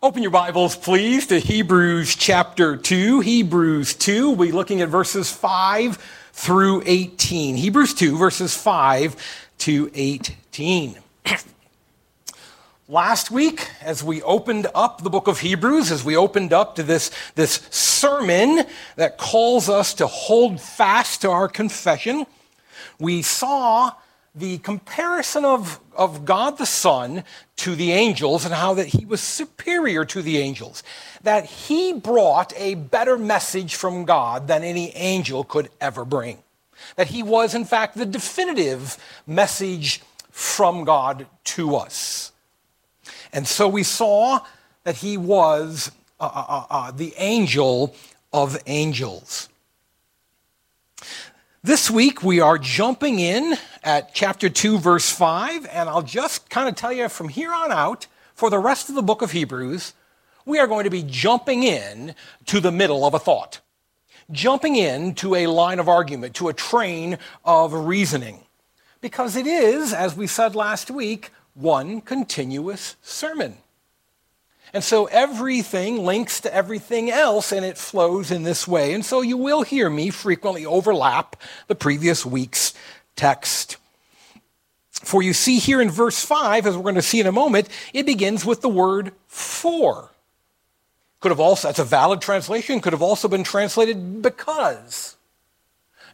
Open your Bibles, please, to Hebrews chapter 2. Hebrews 2, we'll be looking at verses 5 through 18. Hebrews 2, verses 5 to 18. Last week, as we opened up the book of Hebrews, as we opened up to this, this sermon that calls us to hold fast to our confession, we saw the comparison of, of God the Son to the angels and how that he was superior to the angels, that he brought a better message from God than any angel could ever bring, that he was, in fact, the definitive message from God to us. And so we saw that he was uh, uh, uh, uh the angel of angels. This week we are jumping in at chapter 2, verse 5, and I'll just kind of tell you from here on out, for the rest of the book of Hebrews, we are going to be jumping in to the middle of a thought, jumping in to a line of argument, to a train of reasoning. Because it is, as we said last week, one continuous sermon. And so everything links to everything else and it flows in this way. And so you will hear me frequently overlap the previous week's text. For you see here in verse 5, as we're going to see in a moment, it begins with the word for. Could have also, that's a valid translation, could have also been translated because.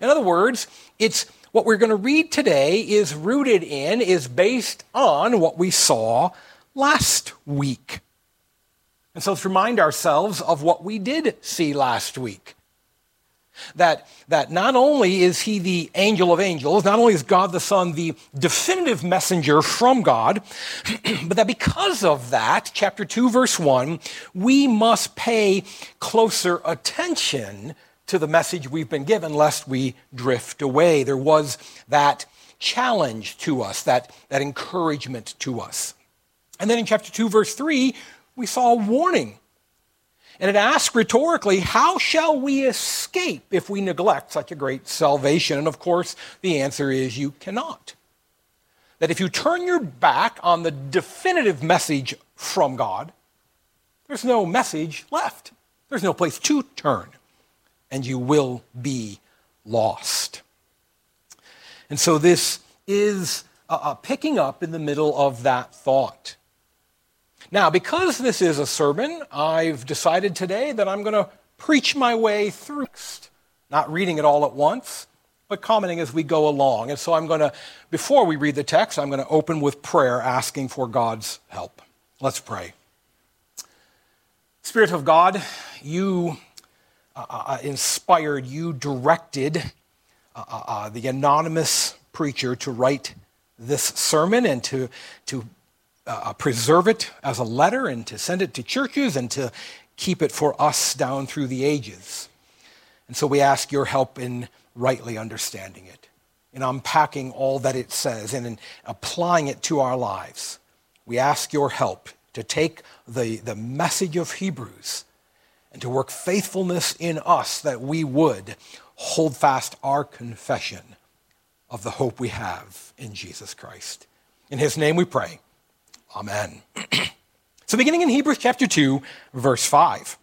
In other words, it's what we're going to read today is rooted in, is based on what we saw last week. And so let's remind ourselves of what we did see last week. That, that not only is he the angel of angels, not only is God the Son the definitive messenger from God, but that because of that, chapter 2, verse 1, we must pay closer attention to the message we've been given lest we drift away. There was that challenge to us, that, that encouragement to us. And then in chapter 2, verse 3, we saw a warning. And it asks rhetorically, how shall we escape if we neglect such a great salvation? And of course, the answer is you cannot. That if you turn your back on the definitive message from God, there's no message left. There's no place to turn, and you will be lost. And so this is uh, picking up in the middle of that thought. Now, because this is a sermon, I've decided today that I'm going to preach my way through not reading it all at once, but commenting as we go along. And so I'm going to, before we read the text, I'm going to open with prayer asking for God's help. Let's pray. Spirit of God, you uh, uh, uh inspired, you directed uh, uh, uh, the anonymous preacher to write this sermon and to, to uh, preserve it as a letter and to send it to churches and to keep it for us down through the ages. And so we ask your help in rightly understanding it, in unpacking all that it says, and in applying it to our lives. We ask your help to take the, the message of Hebrews and to work faithfulness in us that we would hold fast our confession of the hope we have in Jesus Christ. In his name we pray. Amen. so, beginning in Hebrews chapter 2, verse 5.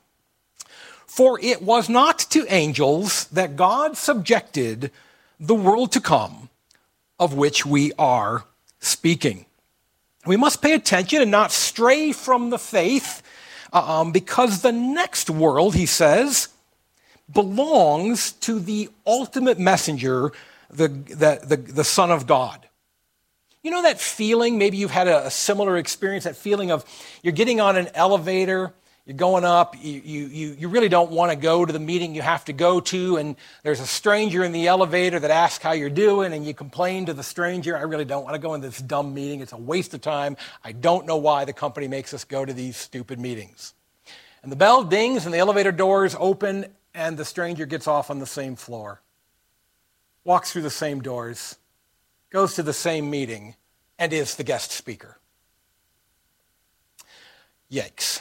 For it was not to angels that God subjected the world to come, of which we are speaking. We must pay attention and not stray from the faith, um, because the next world, he says, belongs to the ultimate messenger, the, the, the, the Son of God. You know that feeling? Maybe you've had a, a, similar experience, that feeling of you're getting on an elevator, you're going up, you, you, you really don't want to go to the meeting you have to go to, and there's a stranger in the elevator that asks how you're doing, and you complain to the stranger, I really don't want to go in this dumb meeting. It's a waste of time. I don't know why the company makes us go to these stupid meetings. And the bell dings, and the elevator doors open, and the stranger gets off on the same floor, walks through the same doors goes to the same meeting, and is the guest speaker. Yikes.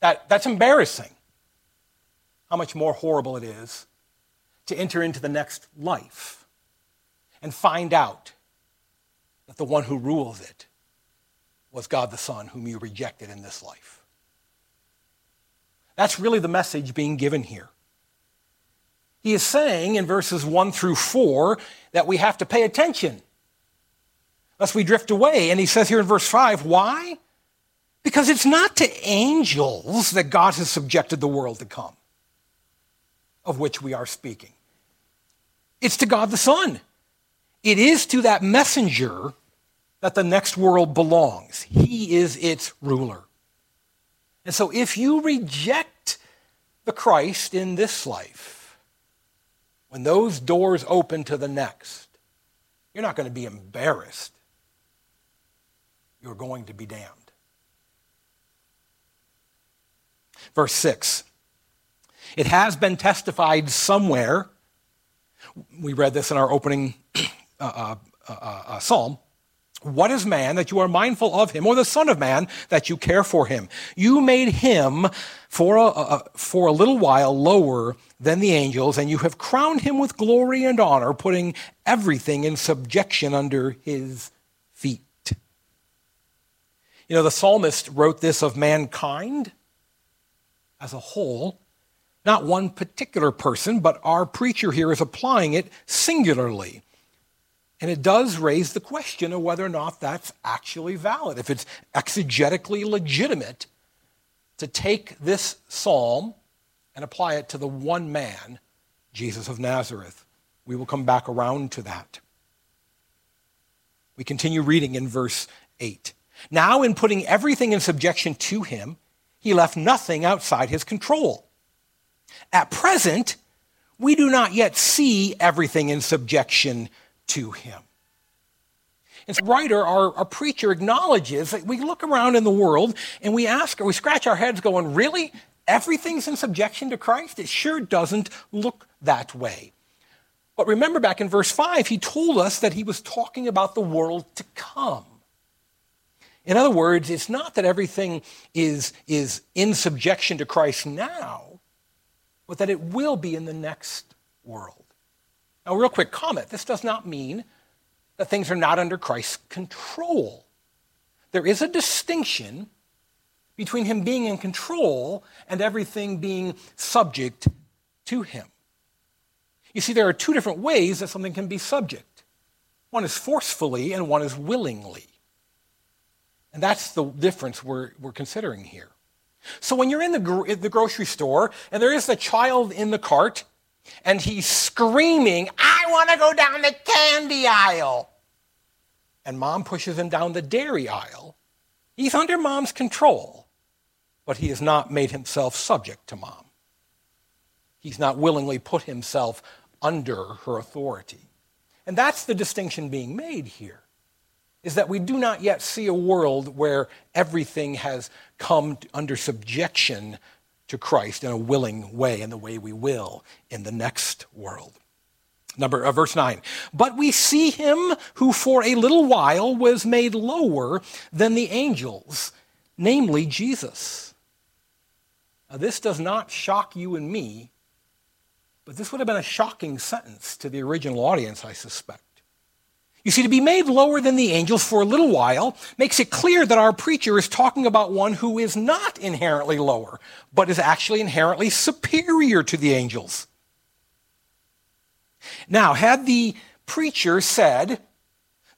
That, that's embarrassing. How much more horrible it is to enter into the next life and find out that the one who rules it was God the Son, whom you rejected in this life. That's really the message being given here. He is saying in verses 1 through 4 that we have to pay attention lest we drift away. And he says here in verse 5, why? Because it's not to angels that God has subjected the world to come, of which we are speaking. It's to God the Son. It is to that messenger that the next world belongs. He is its ruler. And so if you reject the Christ in this life, when those doors open to the next, you're not going to be embarrassed. You're going to be damned. Verse 6 It has been testified somewhere. We read this in our opening uh, uh, uh, uh, psalm. What is man that you are mindful of him, or the Son of Man that you care for him? You made him for a, a, for a little while lower than the angels, and you have crowned him with glory and honor, putting everything in subjection under his feet. You know, the psalmist wrote this of mankind as a whole, not one particular person, but our preacher here is applying it singularly. And it does raise the question of whether or not that's actually valid, if it's exegetically legitimate to take this psalm and apply it to the one man, Jesus of Nazareth. We will come back around to that. We continue reading in verse 8. Now, in putting everything in subjection to him, he left nothing outside his control. At present, we do not yet see everything in subjection to him. And so, writer, our, our preacher acknowledges that we look around in the world and we ask, or we scratch our heads going, really? Everything's in subjection to Christ? It sure doesn't look that way. But remember back in verse 5, he told us that he was talking about the world to come. In other words, it's not that everything is, is in subjection to Christ now, but that it will be in the next world. Now, real quick comment this does not mean that things are not under Christ's control. There is a distinction between him being in control and everything being subject to him. You see, there are two different ways that something can be subject one is forcefully, and one is willingly. And that's the difference we're, we're considering here. So when you're in the, the grocery store and there is a child in the cart and he's screaming, I want to go down the candy aisle. And mom pushes him down the dairy aisle. He's under mom's control, but he has not made himself subject to mom. He's not willingly put himself under her authority. And that's the distinction being made here. Is that we do not yet see a world where everything has come under subjection to Christ in a willing way, in the way we will in the next world. Number uh, verse 9. But we see him who for a little while was made lower than the angels, namely Jesus. Now, this does not shock you and me, but this would have been a shocking sentence to the original audience, I suspect. You see, to be made lower than the angels for a little while makes it clear that our preacher is talking about one who is not inherently lower, but is actually inherently superior to the angels. Now, had the preacher said,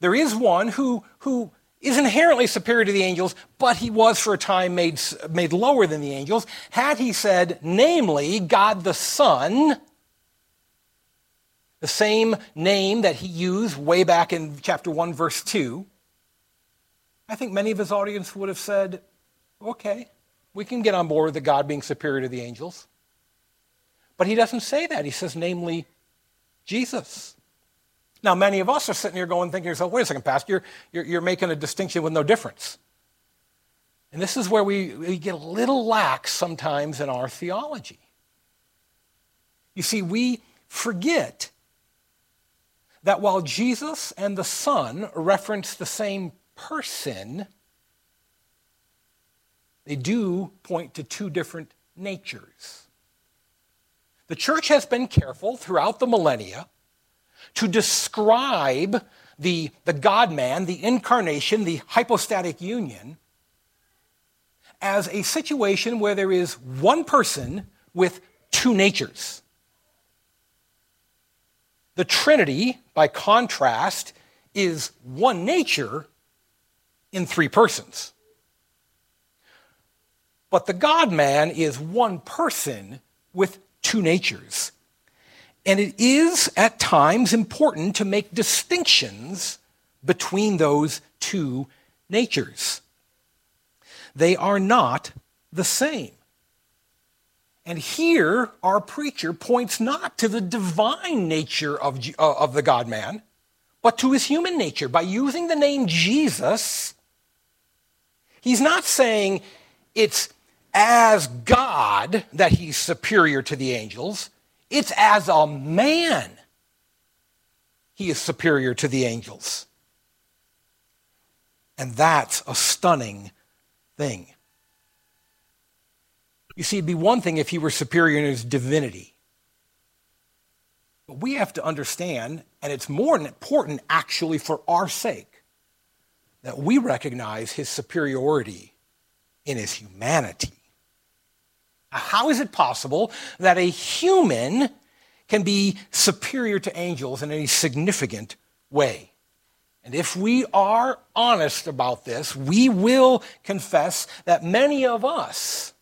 there is one who, who is inherently superior to the angels, but he was for a time made, made lower than the angels, had he said, namely, God the Son, the same name that he used way back in chapter 1, verse 2, I think many of his audience would have said, okay, we can get on board with the God being superior to the angels. But he doesn't say that. He says, namely, Jesus. Now, many of us are sitting here going, thinking to yourself, wait a second, Pastor, you're, you're, you're making a distinction with no difference. And this is where we, we get a little lax sometimes in our theology. You see, we forget that while Jesus and the Son reference the same person, they do point to two different natures. The church has been careful throughout the millennia to describe the, the God man, the incarnation, the hypostatic union, as a situation where there is one person with two natures. The Trinity, by contrast, is one nature in three persons. But the God man is one person with two natures. And it is at times important to make distinctions between those two natures. They are not the same. And here, our preacher points not to the divine nature of, uh, of the God man, but to his human nature. By using the name Jesus, he's not saying it's as God that he's superior to the angels, it's as a man he is superior to the angels. And that's a stunning thing. You see, it'd be one thing if he were superior in his divinity. But we have to understand, and it's more important actually for our sake, that we recognize his superiority in his humanity. How is it possible that a human can be superior to angels in any significant way? And if we are honest about this, we will confess that many of us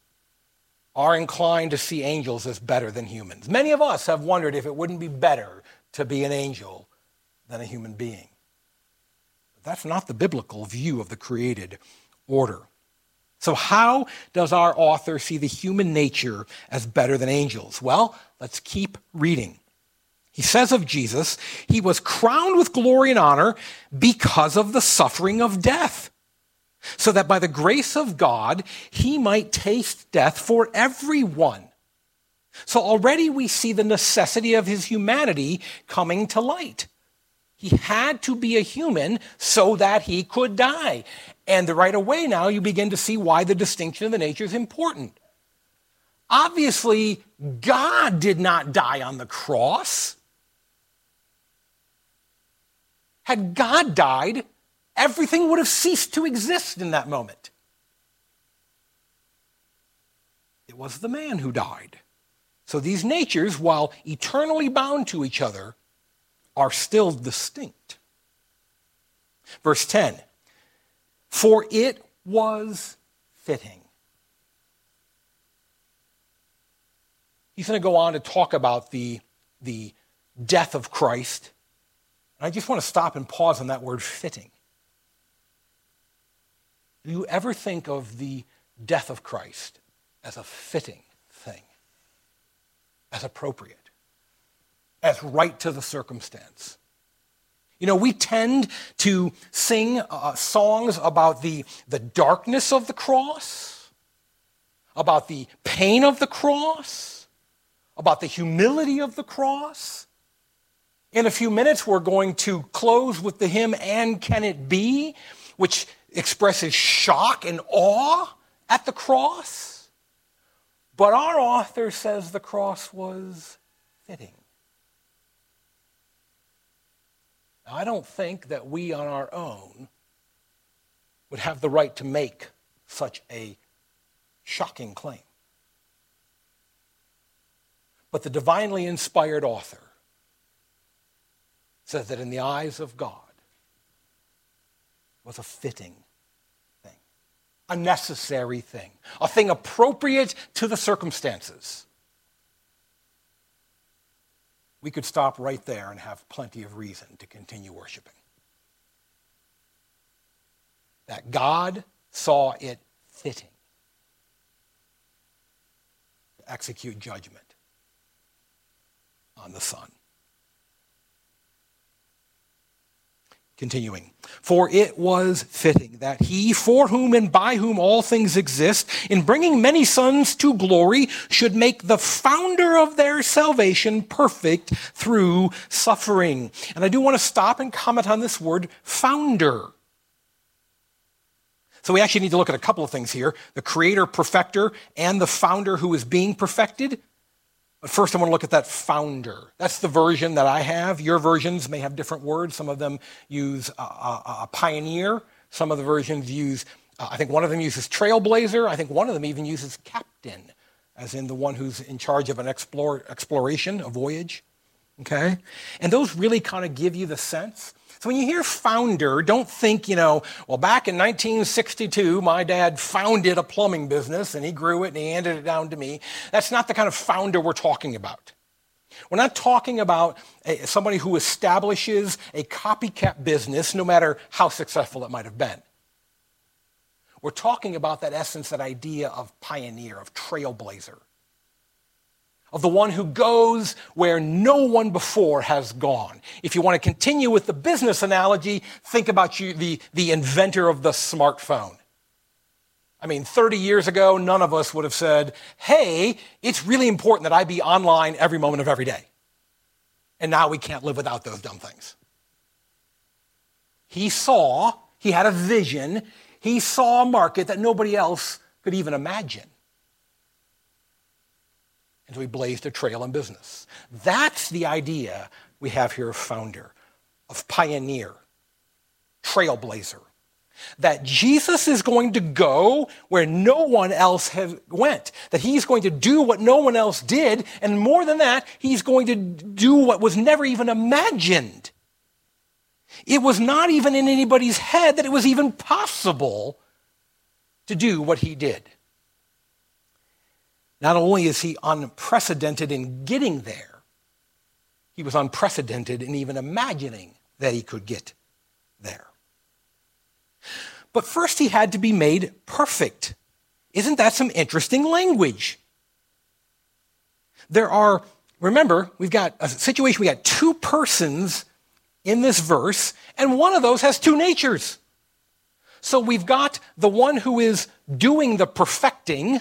are inclined to see angels as better than humans. Many of us have wondered if it wouldn't be better to be an angel than a human being. But that's not the biblical view of the created order. So, how does our author see the human nature as better than angels? Well, let's keep reading. He says of Jesus, he was crowned with glory and honor because of the suffering of death, so that by the grace of God, he might taste death for everyone. So already we see the necessity of his humanity coming to light. He had to be a human so that he could die. And right away now, you begin to see why the distinction of the nature is important. Obviously, God did not die on the cross. Had God died, everything would have ceased to exist in that moment. It was the man who died. So these natures, while eternally bound to each other, are still distinct. Verse 10 For it was fitting. He's going to go on to talk about the, the death of Christ And I just want to stop and pause on that word fitting. Do you ever think of the death of Christ as a fitting thing, as appropriate, as right to the circumstance? You know, we tend to sing uh, songs about the, the darkness of the cross, about the pain of the cross, about the humility of the cross. In a few minutes, we're going to close with the hymn, And Can It Be, which expresses shock and awe at the cross. But our author says the cross was fitting. Now, I don't think that we on our own would have the right to make such a shocking claim. But the divinely inspired author says that in the eyes of God was a fitting thing, a necessary thing, a thing appropriate to the circumstances. We could stop right there and have plenty of reason to continue worshiping. That God saw it fitting to execute judgment on the Son. Continuing, for it was fitting that he, for whom and by whom all things exist, in bringing many sons to glory, should make the founder of their salvation perfect through suffering. And I do want to stop and comment on this word, founder. So we actually need to look at a couple of things here the creator, perfecter, and the founder who is being perfected. But first, I want to look at that founder. That's the version that I have. Your versions may have different words. Some of them use a, a, a pioneer, some of the versions use Uh, I think one of them uses trailblazer. I think one of them even uses captain, as in the one who's in charge of an explore, exploration, a voyage. Okay? And those really kind of give you the sense. So when you hear founder, don't think, you know, well, back in 1962, my dad founded a plumbing business and he grew it and he handed it down to me. That's not the kind of founder we're talking about. We're not talking about a, somebody who establishes a copycat business, no matter how successful it might have been. We're talking about that essence, that idea of pioneer, of trailblazer, of the one who goes where no one before has gone. If you want to continue with the business analogy, think about you, the, the inventor of the smartphone. I mean, 30 years ago, none of us would have said, hey, it's really important that I be online every moment of every day. And now we can't live without those dumb things. He saw, he had a vision, he saw a market that nobody else could even imagine. And so he blazed a trail in business. That's the idea we have here of founder, of pioneer, trailblazer that Jesus is going to go where no one else has went, that he's going to do what no one else did, and more than that, he's going to do what was never even imagined. It was not even in anybody's head that it was even possible to do what he did. Not only is he unprecedented in getting there, he was unprecedented in even imagining that he could get there. But first, he had to be made perfect. Isn't that some interesting language? There are, remember, we've got a situation, we got two persons in this verse, and one of those has two natures. So we've got the one who is doing the perfecting,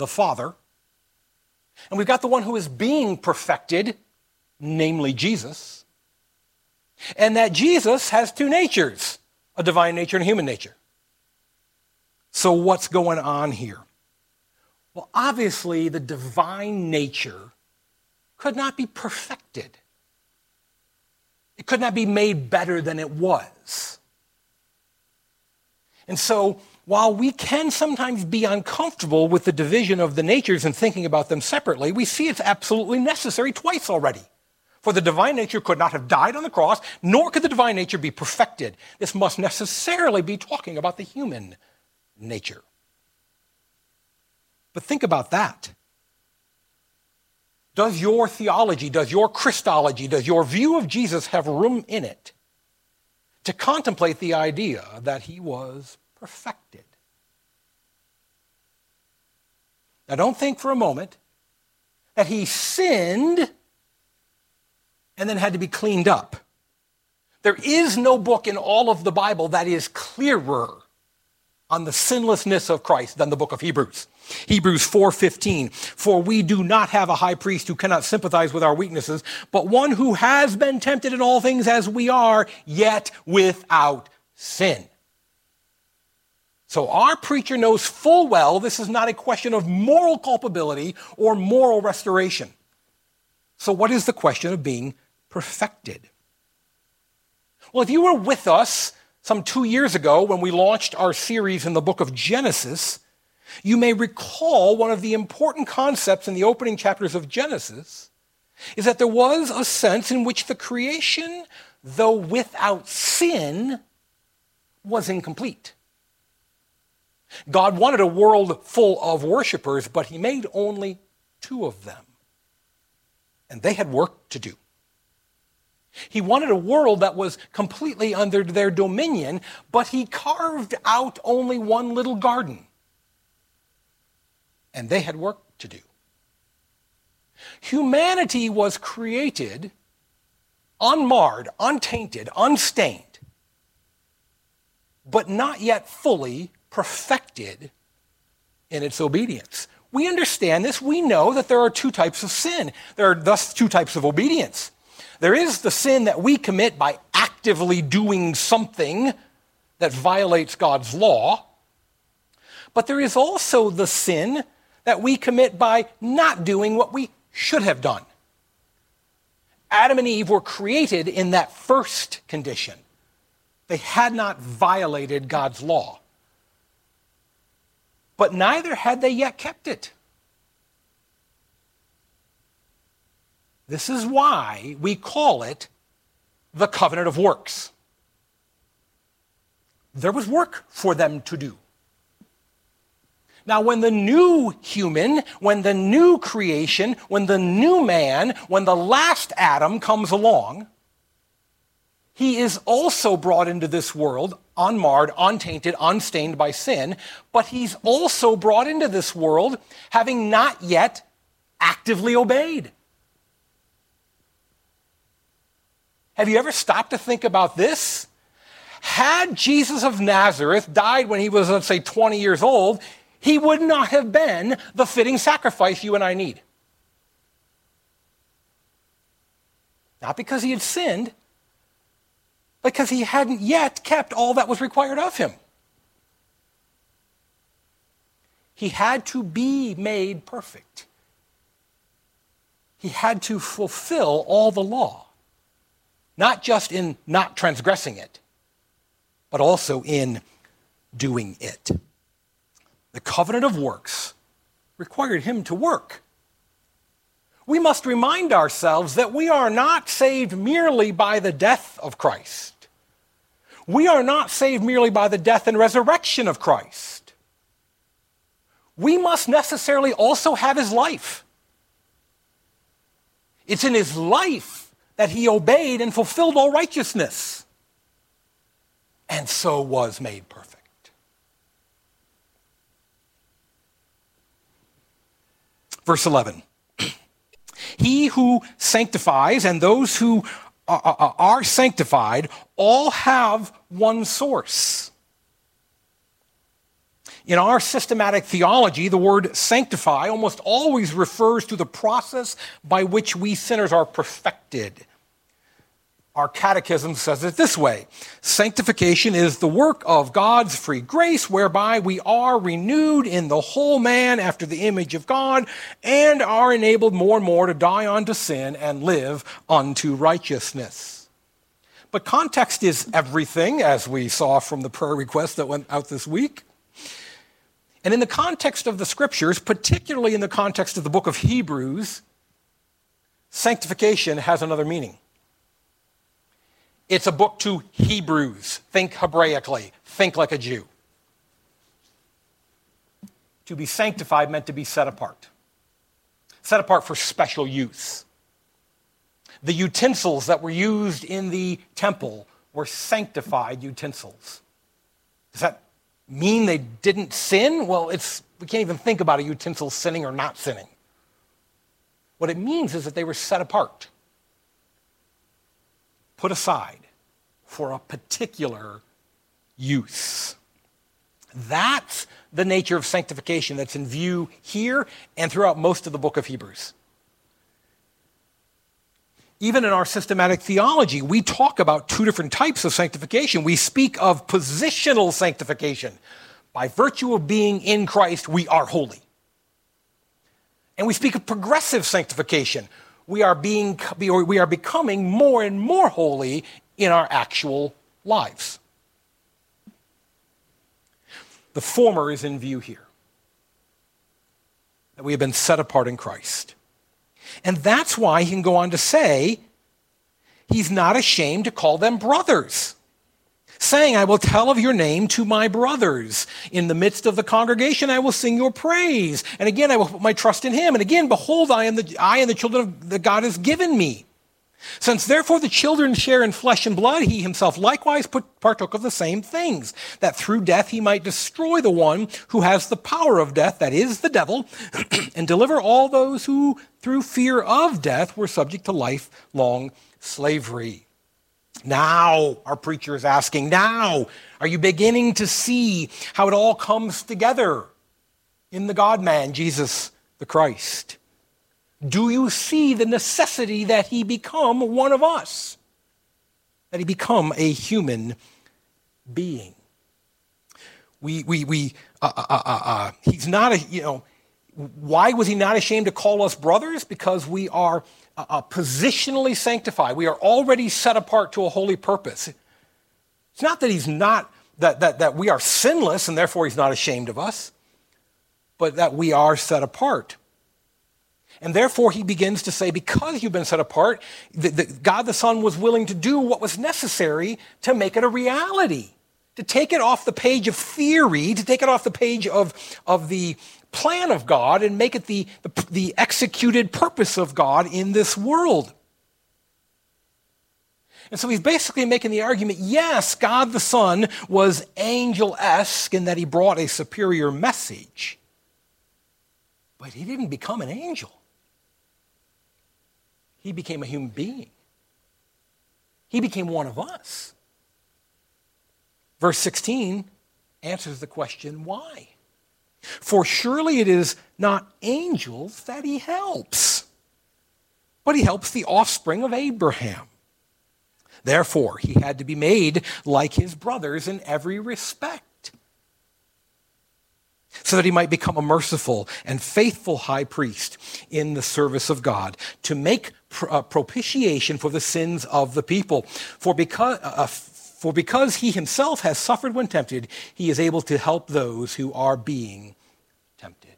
the Father, and we've got the one who is being perfected, namely Jesus. And that Jesus has two natures a divine nature and a human nature. So, what's going on here? Well, obviously, the divine nature could not be perfected, it could not be made better than it was. And so, while we can sometimes be uncomfortable with the division of the natures and thinking about them separately, we see it's absolutely necessary twice already. For the divine nature could not have died on the cross, nor could the divine nature be perfected. This must necessarily be talking about the human nature. But think about that. Does your theology, does your Christology, does your view of Jesus have room in it to contemplate the idea that he was perfected? Now, don't think for a moment that he sinned and then had to be cleaned up. There is no book in all of the Bible that is clearer on the sinlessness of Christ than the book of Hebrews. Hebrews 4:15 For we do not have a high priest who cannot sympathize with our weaknesses, but one who has been tempted in all things as we are, yet without sin. So our preacher knows full well this is not a question of moral culpability or moral restoration. So what is the question of being perfected. Well, if you were with us some two years ago when we launched our series in the book of Genesis, you may recall one of the important concepts in the opening chapters of Genesis is that there was a sense in which the creation, though without sin, was incomplete. God wanted a world full of worshipers, but he made only two of them. And they had work to do. He wanted a world that was completely under their dominion, but he carved out only one little garden. And they had work to do. Humanity was created unmarred, untainted, unstained, but not yet fully perfected in its obedience. We understand this. We know that there are two types of sin. There are thus two types of obedience. There is the sin that we commit by actively doing something that violates God's law, but there is also the sin that we commit by not doing what we should have done. Adam and Eve were created in that first condition. They had not violated God's law. But neither had they yet kept it. This is why we call it the covenant of works. There was work for them to do. Now, when the new human, when the new creation, when the new man, when the last Adam comes along, he is also brought into this world unmarred, untainted, unstained by sin, but he's also brought into this world having not yet actively obeyed. Have you ever stopped to think about this? Had Jesus of Nazareth died when he was, let's say, 20 years old, he would not have been the fitting sacrifice you and I need. Not because he had sinned, because he hadn't yet kept all that was required of him. He had to be made perfect. He had to fulfill all the law, not just in not transgressing it, but also in doing it. The covenant of works required him to work we must remind ourselves that we are not saved merely by the death of Christ. We are not saved merely by the death and resurrection of Christ. We must necessarily also have his life. It's in his life that he obeyed and fulfilled all righteousness, and so was made perfect. Verse 11. He who sanctifies and those who are sanctified all have one source. In our systematic theology, the word sanctify almost always refers to the process by which we sinners are perfected. Our catechism says it this way Sanctification is the work of God's free grace, whereby we are renewed in the whole man after the image of God, and are enabled more and more to die unto sin and live unto righteousness. But context is everything, as we saw from the prayer request that went out this week. And in the context of the scriptures, particularly in the context of the book of Hebrews, sanctification has another meaning. It's a book to Hebrews. Think Hebraically, think like a Jew. To be sanctified meant to be set apart, set apart for special use. The utensils that were used in the temple were sanctified utensils. Does that mean they didn't sin? Well, it's, we can't even think about a utensil sinning or not sinning. What it means is that they were set apart put aside for a particular use. That's the nature of sanctification that's in view here and throughout most of the book of Hebrews. Even in our systematic theology, we talk about two different types of sanctification. We speak of positional sanctification. By virtue of being in Christ, we are holy. And we speak of progressive sanctification we are, being, we are becoming more and more holy in our actual lives. The former is in view here that we have been set apart in Christ. And that's why he can go on to say, he's not ashamed to call them brothers saying, I will tell of your name to my brothers. In the midst of the congregation, I will sing your praise. And again, I will put my trust in him. And again, behold, I am the, I and the children of, that God has given me. Since therefore the children share in flesh and blood, he himself likewise partook of the same things, that through death he might destroy the one who has the power of death, that is the devil, and deliver all those who through fear of death were subject to lifelong slavery. Now, our preacher is asking, now, are you beginning to see how it all comes together in the God man, Jesus the Christ? Do you see the necessity that he become one of us? That he become a human being? We, we, we, uh, uh, uh, uh, uh he's not a, you know, why was he not ashamed to call us brothers? Because we are uh, uh, positionally sanctified. We are already set apart to a holy purpose. It's not that he's not, that, that, that we are sinless and therefore he's not ashamed of us. but that we are set apart. And therefore, he begins to say, because you've been set apart, the, the, God the Son was willing to do what was necessary to make it a reality, to take it off the page of theory, to take it off the page of, of the plan of God and make it the, the, the executed purpose of God in this world. And so he's basically making the argument yes, God the Son was angel esque in that he brought a superior message, but he didn't become an angel. He became a human being. He became one of us. Verse 16 answers the question why? For surely it is not angels that he helps, but he helps the offspring of Abraham. Therefore, he had to be made like his brothers in every respect, so that he might become a merciful and faithful high priest in the service of God to make uh, propitiation for the sins of the people. For because, uh, uh, for because he himself has suffered when tempted, he is able to help those who are being tempted.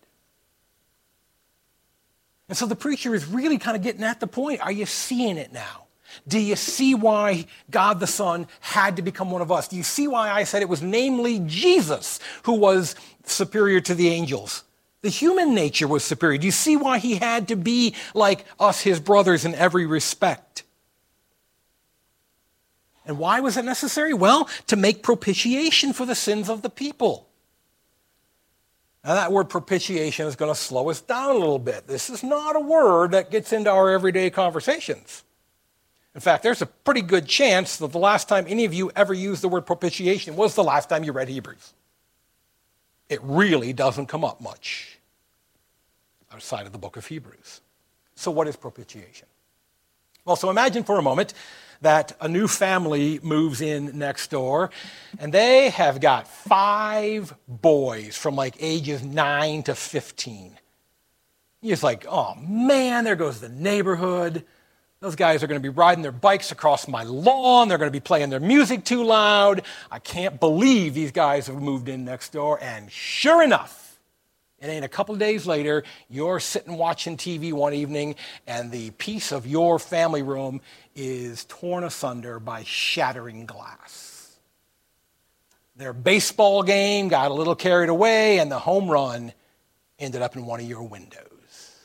And so the preacher is really kind of getting at the point. Are you seeing it now? Do you see why God the Son had to become one of us? Do you see why I said it was namely Jesus who was superior to the angels? The human nature was superior. Do you see why he had to be like us, his brothers, in every respect? And why was it necessary? Well, to make propitiation for the sins of the people. Now, that word propitiation is going to slow us down a little bit. This is not a word that gets into our everyday conversations. In fact, there's a pretty good chance that the last time any of you ever used the word propitiation was the last time you read Hebrews. It really doesn't come up much outside of the book of Hebrews. So, what is propitiation? Well, so imagine for a moment that a new family moves in next door, and they have got five boys from like ages 9 to 15. You're like, oh man, there goes the neighborhood. Those guys are going to be riding their bikes across my lawn. They're going to be playing their music too loud. I can't believe these guys have moved in next door. And sure enough, it ain't a couple days later, you're sitting watching TV one evening, and the peace of your family room is torn asunder by shattering glass. Their baseball game got a little carried away, and the home run ended up in one of your windows.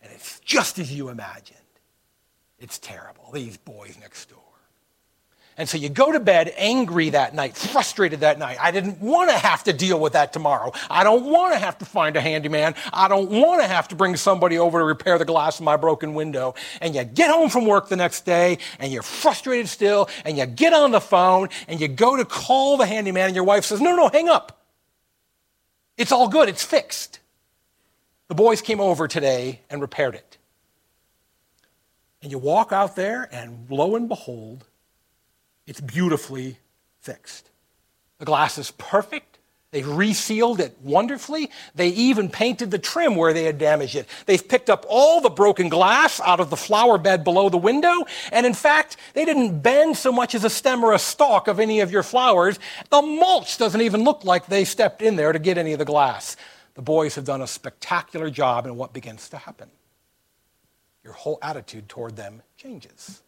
And it's just as you imagined. It's terrible, these boys next door. And so you go to bed angry that night, frustrated that night. I didn't want to have to deal with that tomorrow. I don't want to have to find a handyman. I don't want to have to bring somebody over to repair the glass in my broken window. And you get home from work the next day and you're frustrated still and you get on the phone and you go to call the handyman and your wife says, No, no, hang up. It's all good. It's fixed. The boys came over today and repaired it. And you walk out there, and lo and behold, it's beautifully fixed. The glass is perfect. They've resealed it wonderfully. They even painted the trim where they had damaged it. They've picked up all the broken glass out of the flower bed below the window. And in fact, they didn't bend so much as a stem or a stalk of any of your flowers. The mulch doesn't even look like they stepped in there to get any of the glass. The boys have done a spectacular job in what begins to happen your whole attitude toward them changes.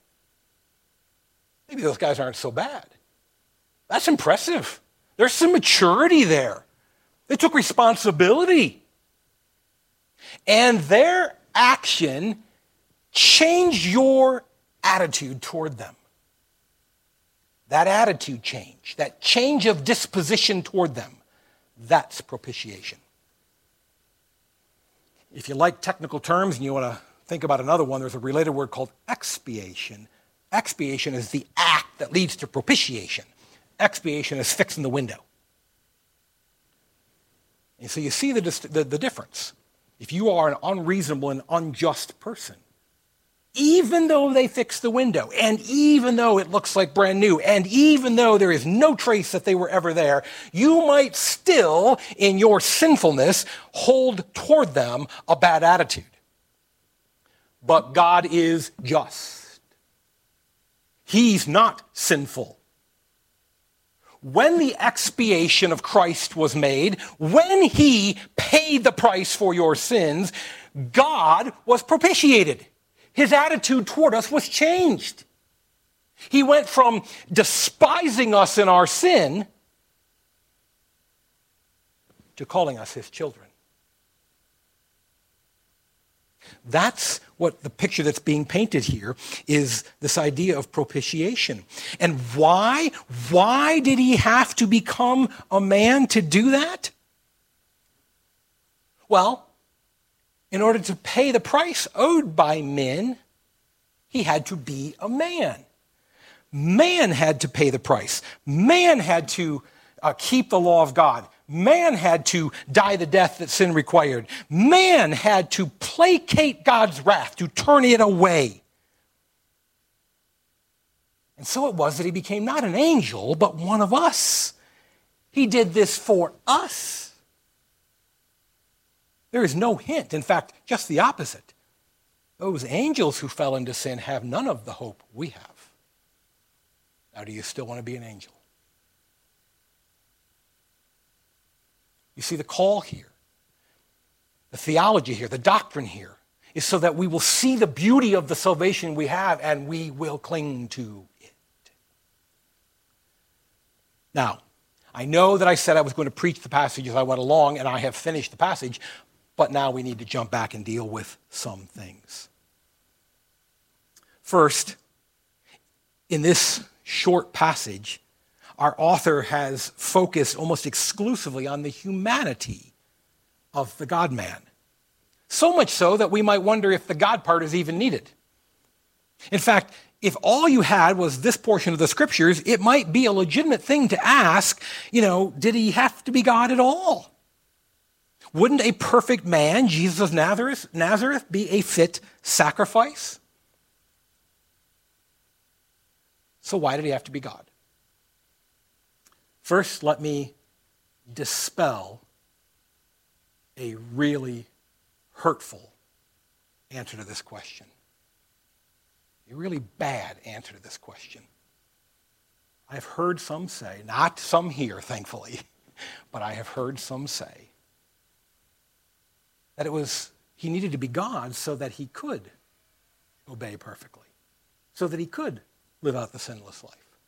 Maybe those guys aren't so bad. That's impressive. There's some maturity there. They took responsibility. And their action changed your attitude toward them. That attitude change, that change of disposition toward them, that's propitiation. If you like technical terms and you want to think about another one, there's a related word called expiation. Expiation is the act that leads to propitiation. Expiation is fixing the window. And so you see the, the, the difference. If you are an unreasonable and unjust person, even though they fix the window, and even though it looks like brand new, and even though there is no trace that they were ever there, you might still, in your sinfulness, hold toward them a bad attitude but God is just. He's not sinful. when the expiation of Christ was made, when he paid the price for your sins, God was propitiated. His attitude toward us was changed. He went from despising us in our sin to calling us his children. That's what the picture that's being painted here is this idea of propitiation. And why? Why did he have to become a man to do that? Well, in order to pay the price owed by men, he had to be a man. Man had to pay the price. Man had to uh, keep the law of God. Man had to die the death that sin required. Man had to placate God's wrath, to turn it away. And so it was that he became not an angel, but one of us. He did this for us. There is no hint. In fact, just the opposite. Those angels who fell into sin have none of the hope we have. Now, do you still want to be an angel? You see, the call here, the theology here, the doctrine here, is so that we will see the beauty of the salvation we have and we will cling to it. Now, I know that I said I was going to preach the passage as I went along, and I have finished the passage, but now we need to jump back and deal with some things. First, in this short passage, our author has focused almost exclusively on the humanity of the God man. So much so that we might wonder if the God part is even needed. In fact, if all you had was this portion of the scriptures, it might be a legitimate thing to ask, you know, did he have to be God at all? Wouldn't a perfect man, Jesus of Nazareth, Nazareth be a fit sacrifice? So why did he have to be God? First, let me dispel a really hurtful answer to this question. A really bad answer to this question. I've heard some say, not some here, thankfully, but I have heard some say that it was he needed to be God so that he could obey perfectly, so that he could live out the sinless life,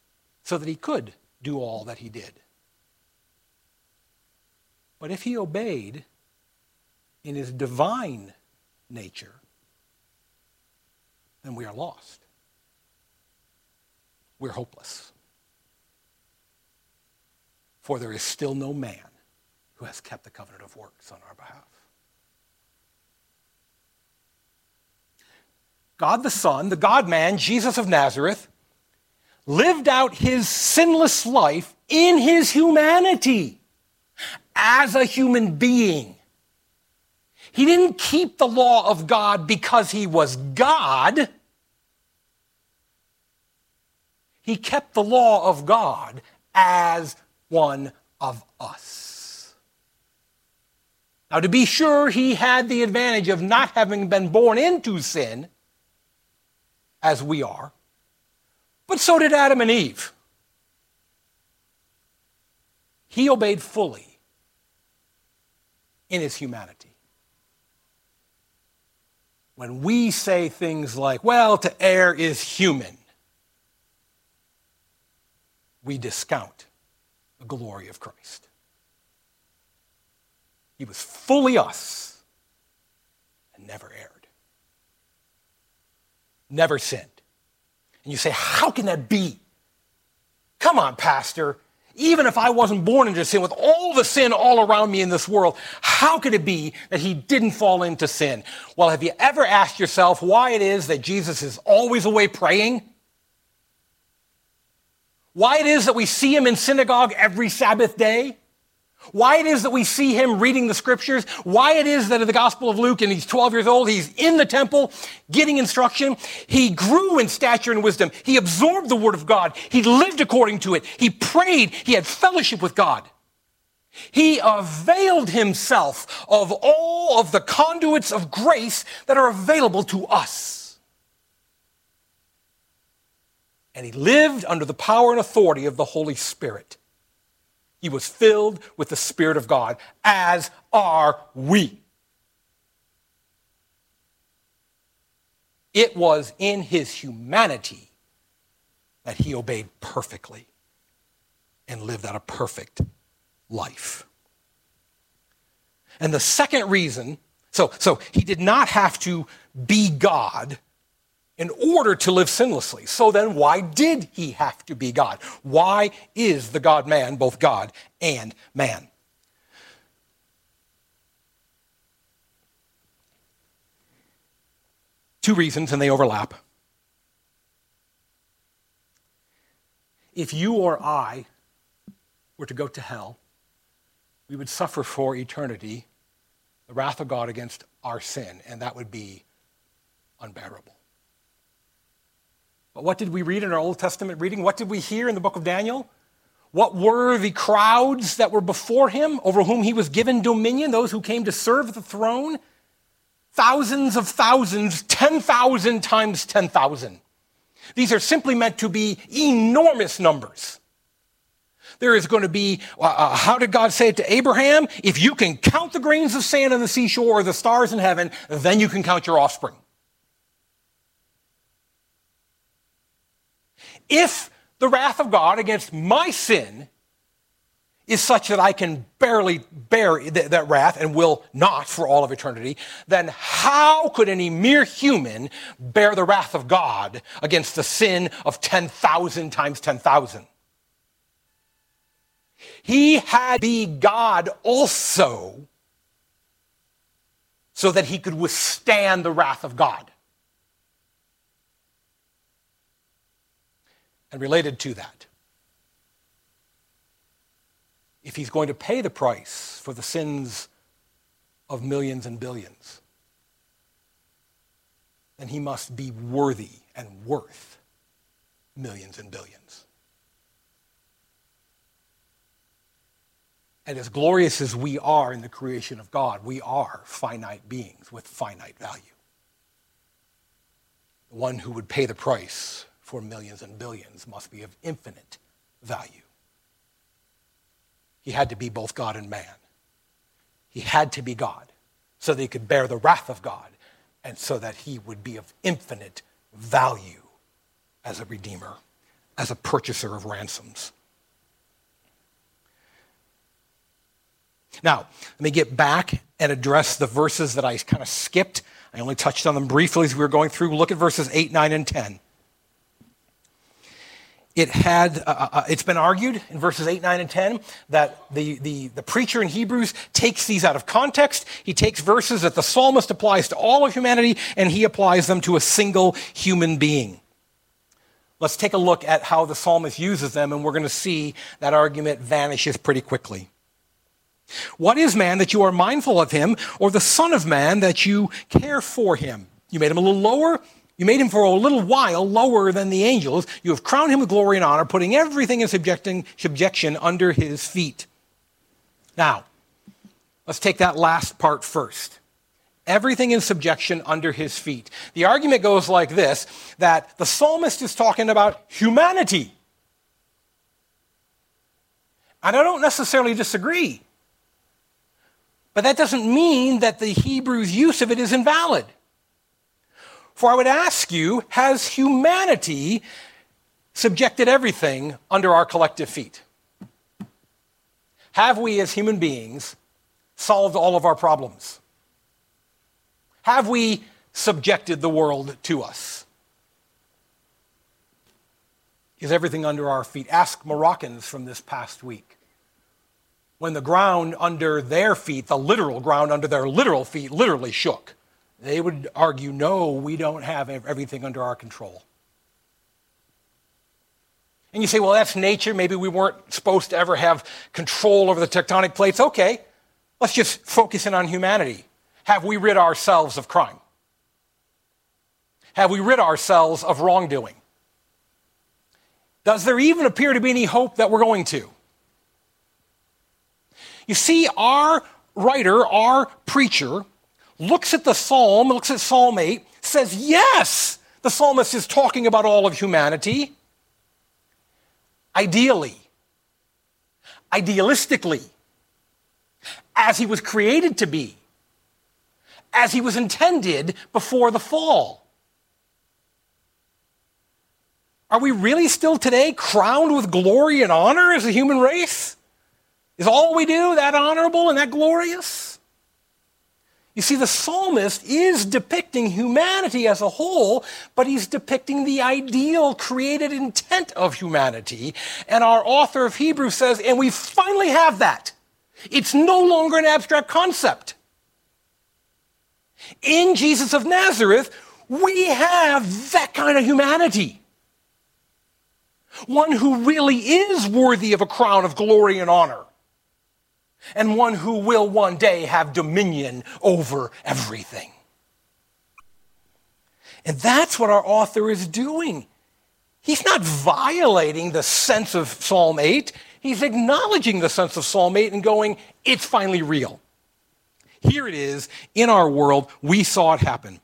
so that he could do all that he did. But if he obeyed in his divine nature, then we are lost. We're hopeless. For there is still no man who has kept the covenant of works on our behalf. God the Son, the God man, Jesus of Nazareth, lived out his sinless life in his humanity as a human being. He didn't keep the law of God because he was God. He kept the law of God as one of us. Now, to be sure, he had the advantage of not having been born into sin, as we are. But so did Adam and Eve. He obeyed fully in his humanity. When we say things like, well, to err is human, we discount the glory of Christ. He was fully us and never erred, never sinned. And you say, How can that be? Come on, Pastor. Even if I wasn't born into sin with all the sin all around me in this world, how could it be that he didn't fall into sin? Well, have you ever asked yourself why it is that Jesus is always away praying? Why it is that we see him in synagogue every Sabbath day? Why it is that we see him reading the scriptures, why it is that in the Gospel of Luke, and he's 12 years old, he's in the temple getting instruction. He grew in stature and wisdom. He absorbed the word of God. He lived according to it. He prayed. He had fellowship with God. He availed himself of all of the conduits of grace that are available to us. And he lived under the power and authority of the Holy Spirit. He was filled with the Spirit of God, as are we. It was in his humanity that he obeyed perfectly and lived out a perfect life. And the second reason, so, so he did not have to be God in order to live sinlessly. So then, why did he have to be God? Why is the God man both God and man? Two reasons, and they overlap. If you or I were to go to hell, we would suffer for eternity the wrath of God against our sin, and that would be unbearable. What did we read in our Old Testament reading? What did we hear in the book of Daniel? What were the crowds that were before him, over whom he was given dominion, those who came to serve the throne? thousands of thousands, 10,000 times 10,000. These are simply meant to be enormous numbers. There is going to be, uh, uh, how did God say it to Abraham? If you can count the grains of sand on the seashore or the stars in heaven, then you can count your offspring. If the wrath of God against my sin is such that I can barely bear th- that wrath and will not for all of eternity, then how could any mere human bear the wrath of God against the sin of 10,000 times 10,000? He had to be God also so that he could withstand the wrath of God. And related to that, if he's going to pay the price for the sins of millions and billions, then he must be worthy and worth millions and billions. And as glorious as we are in the creation of God, we are finite beings with finite value. The one who would pay the price for millions and billions must be of infinite value. He had to be both God and man. He had to be God so that he could bear the wrath of God and so that he would be of infinite value as a redeemer, as a purchaser of ransoms. Now, let me get back and address the verses that I kind of skipped. I only touched on them briefly as we were going through. Look at verses 8, 9, and 10 it had, uh, uh, uh, it's been argued in verses 8, 9, and 10 that the, the, the preacher in Hebrews takes these out of context. He takes verses that the psalmist applies to all of humanity and he applies them to a single human being. Let's take a look at how the psalmist uses them, and we're going to see that argument vanishes pretty quickly. What is man that you are mindful of him, or the Son of Man that you care for him? You made him a little lower, you made him for a little while lower than the angels. You have crowned him with glory and honor, putting everything in subjection under his feet. Now, let's take that last part first. Everything in subjection under his feet. The argument goes like this that the psalmist is talking about humanity. And I don't necessarily disagree. But that doesn't mean that the Hebrew's use of it is invalid. For I would ask you, has humanity subjected everything under our collective feet? Have we, as human beings, solved all of our problems? Have we subjected the world to us? Is everything under our feet? Ask Moroccans from this past week. When the ground under their feet, the literal ground under their literal feet, literally shook. They would argue, no, we don't have everything under our control. And you say, well, that's nature. Maybe we weren't supposed to ever have control over the tectonic plates. Okay, let's just focus in on humanity. Have we rid ourselves of crime? Have we rid ourselves of wrongdoing? Does there even appear to be any hope that we're going to? You see, our writer, our preacher, looks at the psalm, looks at Psalm 8, says, yes, the psalmist is talking about all of humanity. Ideally, idealistically, as he was created to be, as he was intended before the fall. Are we really still today crowned with glory and honor as a human race? Is all we do that honorable and that glorious? You see, the psalmist is depicting humanity as a whole, but he's depicting the ideal created intent of humanity. And our author of Hebrews says, and we finally have that. It's no longer an abstract concept. In Jesus of Nazareth, we have that kind of humanity. One who really is worthy of a crown of glory and honor. And one who will one day have dominion over everything. And that's what our author is doing. He's not violating the sense of Psalm 8. He's acknowledging the sense of Psalm 8 and going, it's finally real. Here it is in our world. We saw it happen.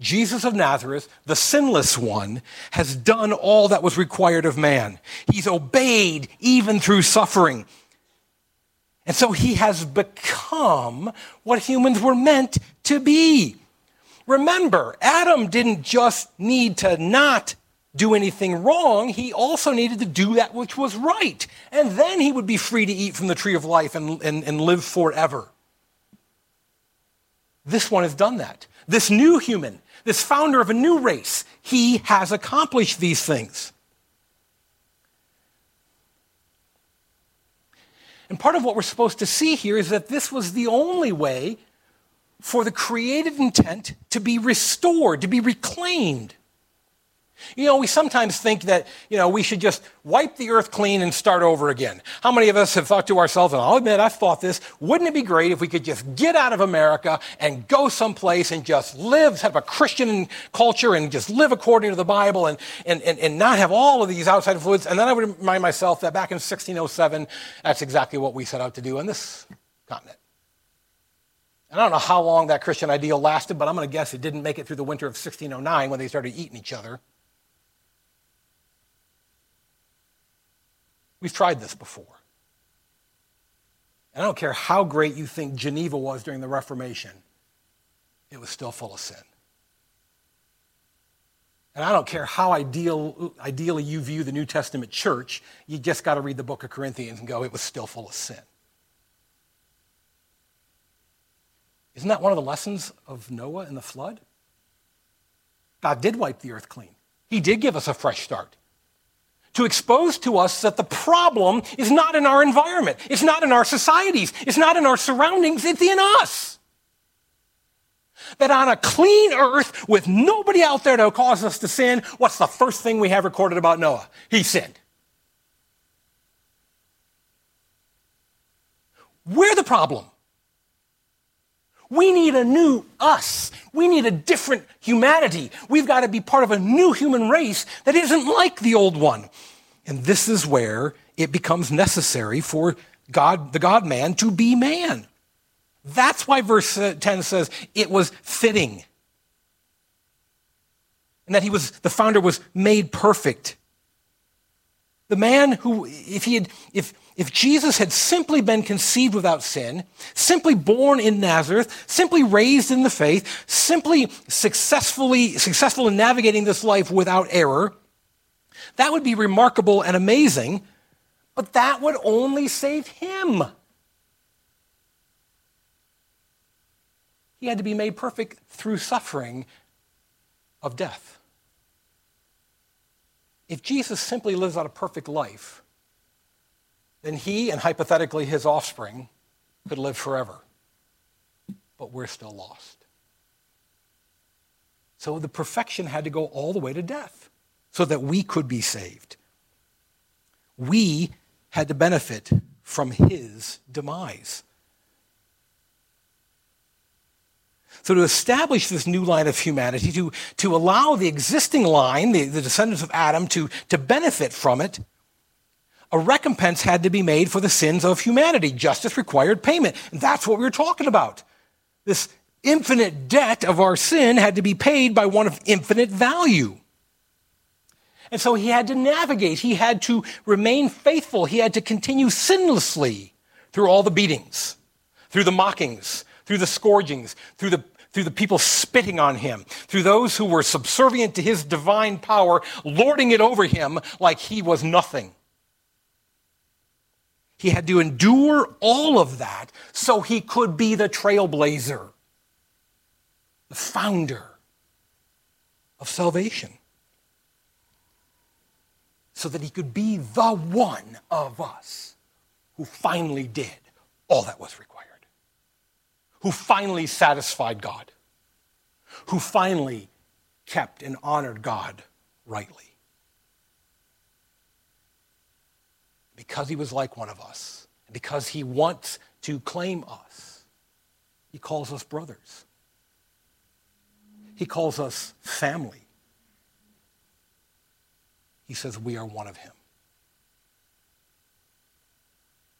Jesus of Nazareth, the sinless one, has done all that was required of man. He's obeyed even through suffering. And so he has become what humans were meant to be. Remember, Adam didn't just need to not do anything wrong, he also needed to do that which was right. And then he would be free to eat from the tree of life and, and, and live forever. This one has done that. This new human this founder of a new race, he has accomplished these things. And part of what we're supposed to see here is that this was the only way for the created intent to be restored, to be reclaimed. You know, we sometimes think that, you know, we should just wipe the earth clean and start over again. How many of us have thought to ourselves, oh, and I'll admit I've thought this, wouldn't it be great if we could just get out of America and go someplace and just live, have a Christian culture and just live according to the Bible and, and, and, and not have all of these outside influences? And then I would remind myself that back in 1607, that's exactly what we set out to do on this continent. And I don't know how long that Christian ideal lasted, but I'm going to guess it didn't make it through the winter of 1609 when they started eating each other. We've tried this before. And I don't care how great you think Geneva was during the Reformation, it was still full of sin. And I don't care how ideal, ideally you view the New Testament church, you just got to read the book of Corinthians and go, it was still full of sin. Isn't that one of the lessons of Noah and the flood? God did wipe the earth clean. He did give us a fresh start to expose to us that the problem is not in our environment, it's not in our societies, it's not in our surroundings, it's in us. That on a clean earth with nobody out there to cause us to sin, what's the first thing we have recorded about Noah? He sinned. We're the problem. We need a new us. We need a different humanity. We've got to be part of a new human race that isn't like the old one. And this is where it becomes necessary for God, the God man, to be man. That's why verse uh, 10 says it was fitting. And that he was, the founder was made perfect. The man who, if he had, if, if Jesus had simply been conceived without sin, simply born in Nazareth, simply raised in the faith, simply successfully successful in navigating this life without error, that would be remarkable and amazing, but that would only save him. He had to be made perfect through suffering of death. If Jesus simply lives out a perfect life, then he and hypothetically his offspring could live forever. But we're still lost. So the perfection had to go all the way to death so that we could be saved. We had to benefit from his demise. So, to establish this new line of humanity, to, to allow the existing line, the, the descendants of Adam, to, to benefit from it, a recompense had to be made for the sins of humanity. Justice required payment. And that's what we were talking about. This infinite debt of our sin had to be paid by one of infinite value. And so he had to navigate. He had to remain faithful. He had to continue sinlessly through all the beatings, through the mockings, through the scourgings, through the, through the people spitting on him, through those who were subservient to his divine power, lording it over him like he was nothing. He had to endure all of that so he could be the trailblazer, the founder of salvation so that he could be the one of us who finally did all that was required, who finally satisfied God, who finally kept and honored God rightly. Because he was like one of us, because he wants to claim us, he calls us brothers. He calls us family. He says we are one of him.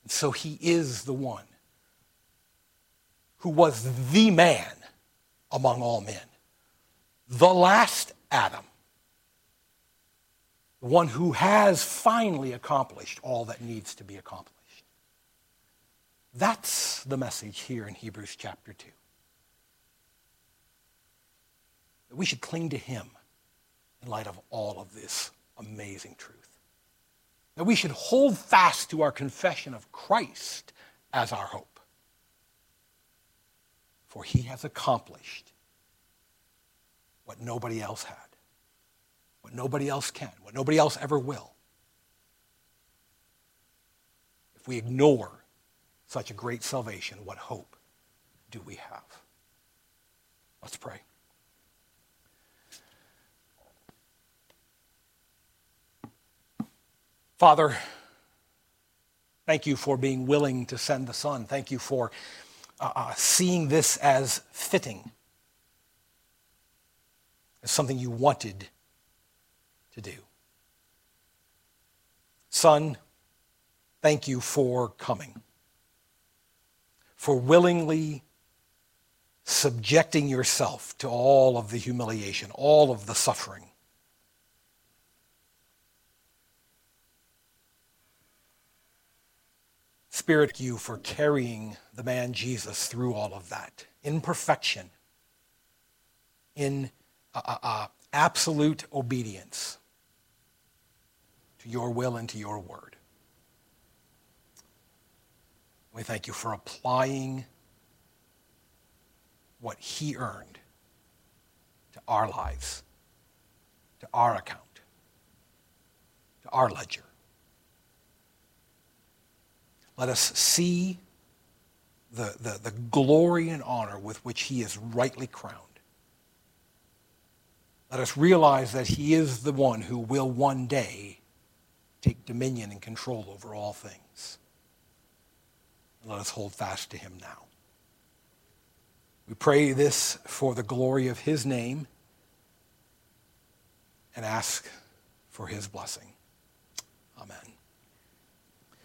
And so he is the one who was the man among all men, the last Adam, the one who has finally accomplished all that needs to be accomplished. That's the message here in Hebrews chapter 2. That we should cling to him in light of all of this amazing truth. That we should hold fast to our confession of Christ as our hope. For he has accomplished what nobody else had, what nobody else can, what nobody else ever will. If we ignore such a great salvation, what hope do we have? Let's pray. Father, thank you for being willing to send the Son. Thank you for uh, uh, seeing this as fitting, as something you wanted to do. Son, thank you for coming, for willingly subjecting yourself to all of the humiliation, all of the suffering Spirit, you for carrying the man Jesus through all of that in perfection, in uh, uh, uh, absolute obedience to your will and to your word. We thank you for applying what he earned to our lives, to our account, to our ledger. Let us see the, the, the glory and honor with which he is rightly crowned. Let us realize that he is the one who will one day take dominion and control over all things. let us hold fast to him now. We pray this for the glory of his name and ask for his blessing.